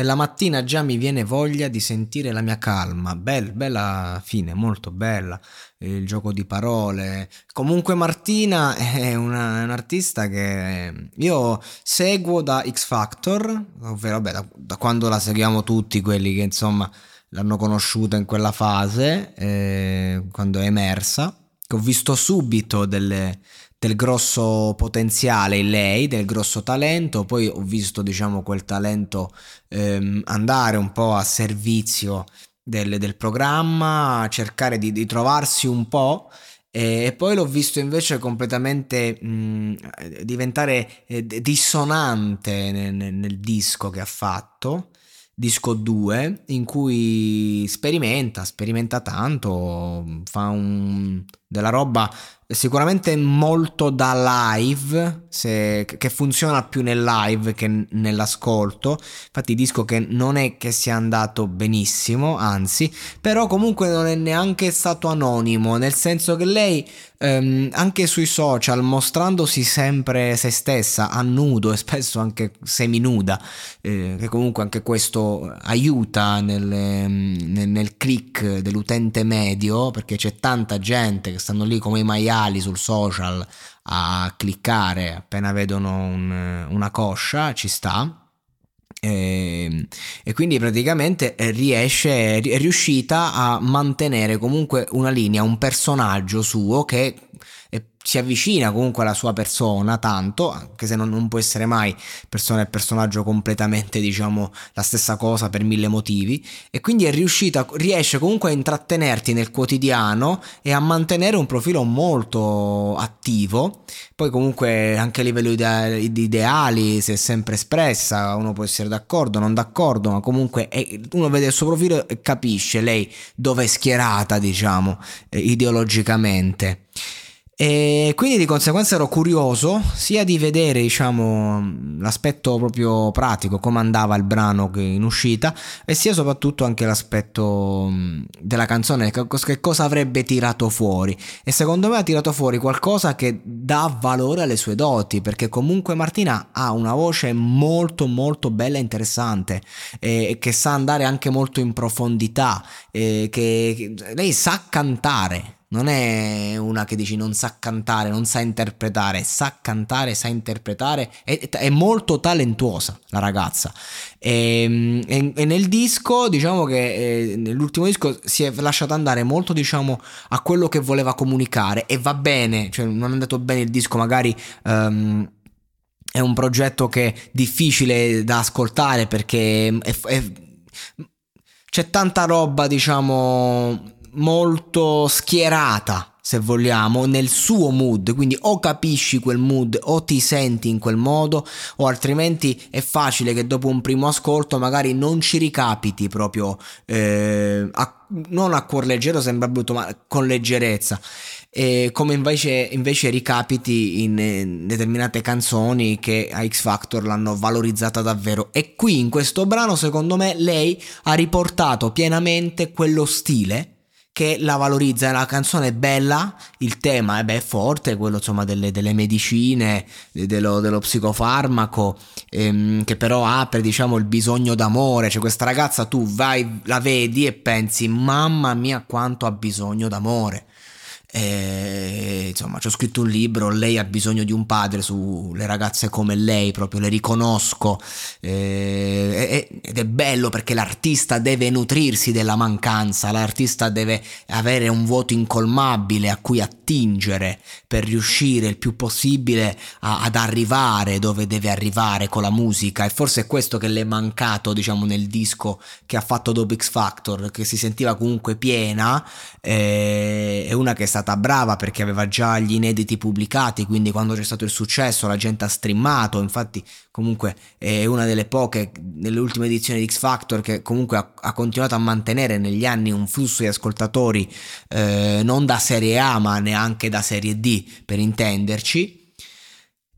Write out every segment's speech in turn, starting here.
E la mattina già mi viene voglia di sentire la mia calma. Bella, bella fine, molto bella. Il gioco di parole. Comunque Martina è, una, un artista che io seguo da X Factor, ovvero beh, da, da, quando la seguiamo tutti quelli che insomma l'hanno conosciuta in quella fase, eh, quando è emersa. Ho visto subito delle, del grosso potenziale in lei, del grosso talento, poi ho visto diciamo quel talento ehm, andare un po' a servizio del, del programma, cercare di, di, trovarsi un po'. E poi l'ho visto invece completamente mh, diventare eh, dissonante nel, nel disco che ha fatto disco 2 in cui sperimenta, sperimenta tanto, fa un, della roba sicuramente molto da live, se, che funziona più nel live che nell'ascolto. Infatti, disco che non è che sia andato benissimo, anzi, però comunque non è neanche stato anonimo, nel senso che lei ehm, anche sui social, mostrandosi sempre se stessa a nudo e spesso anche seminuda, eh, che comunque anche questo aiuta nel, nel, nel click dell'utente medio, perché c'è tanta gente che stanno lì come i maiali sul social a cliccare appena vedono un, una coscia, ci sta. E, ehm, e, quindi praticamente riesce, è riuscita a mantenere comunque una linea, un personaggio suo che si avvicina comunque alla sua persona tanto, anche se non, non, può essere mai persona e personaggio completamente, diciamo, la stessa cosa per mille motivi, e quindi è riuscita, riesce comunque a intrattenerti nel quotidiano e a mantenere un profilo molto attivo. Poi comunque anche a livello di ideali si è sempre espressa, uno può essere d'accordo, non d'accordo, ma comunque è, uno vede il suo profilo e capisce lei dove è schierata, diciamo, eh, ideologicamente. E quindi di conseguenza ero curioso sia di vedere diciamo, l'aspetto proprio pratico, come andava il brano in uscita, e sia soprattutto anche l'aspetto della canzone, che cosa avrebbe tirato fuori. E secondo me ha tirato fuori qualcosa che dà valore alle sue doti, perché comunque Martina ha una voce molto molto bella e interessante, e che sa andare anche molto in profondità, che lei sa cantare non è una che dici non sa cantare, non sa interpretare, sa cantare, sa interpretare, è, è molto talentuosa la ragazza. E, e, e, nel disco, diciamo che eh, nell'ultimo disco si è lasciata andare molto, diciamo, a quello che voleva comunicare e va bene, cioè non è andato bene il disco, magari... Um, è un progetto che è difficile da ascoltare perché è, è, c'è tanta roba, diciamo, molto schierata, se vogliamo, nel suo mood, quindi o capisci quel mood o ti senti in quel modo o altrimenti è facile che dopo un primo ascolto magari non ci ricapiti proprio, eh, a, non a cuor leggero, sembra brutto, ma con leggerezza. E come invece, invece ricapiti in, in determinate canzoni che a X Factor l'hanno valorizzata davvero. E qui in questo brano, secondo me, lei ha riportato pienamente quello stile che la valorizza. La canzone è bella, il tema è, beh, è forte, quello insomma delle, delle medicine, dello, dello psicofarmaco, ehm, che però apre diciamo il bisogno d'amore. Cioè questa ragazza tu vai, la vedi e pensi mamma mia quanto ha bisogno d'amore. E, insomma, ci ho scritto un libro, lei ha bisogno di un padre sulle ragazze come lei, proprio le riconosco. E, ed è bello perché l'artista deve nutrirsi della mancanza, l'artista deve avere un vuoto incolmabile a cui attingere per riuscire il più possibile a, ad arrivare dove deve arrivare con la musica. E forse è questo che le è mancato, diciamo, nel disco che ha fatto dopo X Factor, che si sentiva comunque piena. E, è una che è stata brava perché aveva già gli inediti pubblicati, quindi quando c'è stato il successo la gente ha streamato, infatti comunque è una delle poche nelle ultime edizioni di X Factor che comunque ha, ha continuato a mantenere negli anni un flusso di ascoltatori eh, non da serie A ma neanche da serie D per intenderci.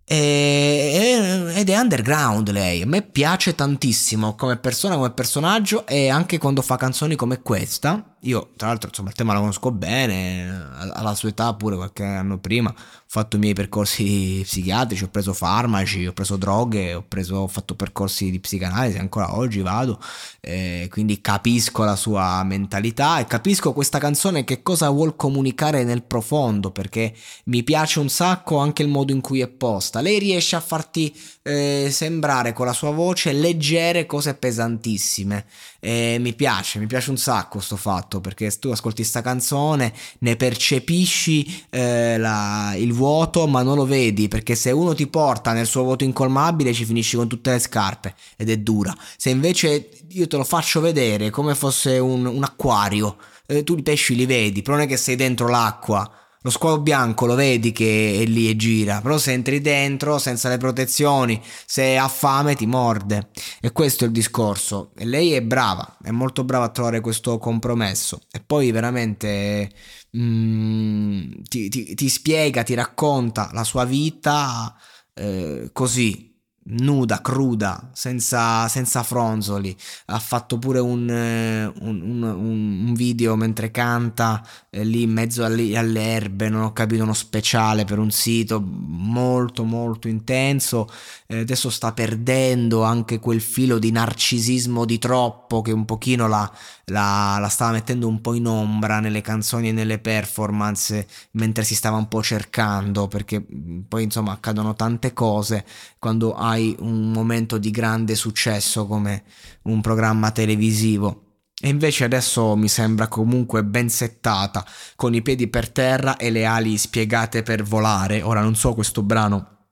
E, ed è underground lei, a me piace tantissimo come persona, come personaggio e anche quando fa canzoni come questa io, tra l'altro, insomma, il tema lo conosco bene, alla sua età pure qualche anno prima, ho fatto i miei percorsi psichiatrici, ho preso farmaci, ho preso droghe, ho, preso, ho fatto percorsi di psicanalisi, ancora oggi vado, eh, quindi capisco la sua mentalità e capisco questa canzone che cosa vuol comunicare nel profondo, perché mi piace un sacco anche il modo in cui è posta. Lei riesce a farti eh, sembrare con la sua voce leggere cose pesantissime. E mi piace, mi piace un sacco questo fatto perché tu ascolti sta canzone, ne percepisci eh, la, il vuoto, ma non lo vedi perché se uno ti porta nel suo vuoto incolmabile ci finisci con tutte le scarpe ed è dura. Se invece io te lo faccio vedere come fosse un, un acquario, eh, tu i pesci li vedi, però non è che sei dentro l'acqua lo squalo bianco lo vedi che è lì e gira, però se entri dentro senza le protezioni, se ha fame ti morde. E questo è il discorso. E lei è brava, è molto brava a trovare questo compromesso. E poi veramente mm, ti, ti, ti, spiega, ti racconta la sua vita eh, così nuda, cruda, senza, senza, fronzoli. Ha fatto pure un, eh, un, un, un video mentre canta eh, lì in mezzo alle, alle, erbe, non ho capito, uno speciale per un sito molto molto intenso. Eh, adesso sta perdendo anche quel filo di narcisismo di troppo che un pochino la, la, la stava mettendo un po' in ombra nelle canzoni e nelle performance mentre si stava un po' cercando, perché poi insomma accadono tante cose quando ha hai un momento di grande successo come un programma televisivo. E invece adesso mi sembra comunque ben settata, con i piedi per terra e le ali spiegate per volare. Ora non so questo brano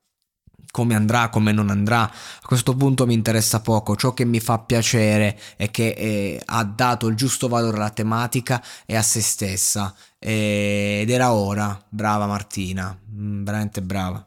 come andrà, come non andrà, a questo punto mi interessa poco. Ciò che mi fa piacere è che eh, ha dato il giusto valore alla tematica e a se stessa. ed era ora. Brava Martina, mm, veramente brava.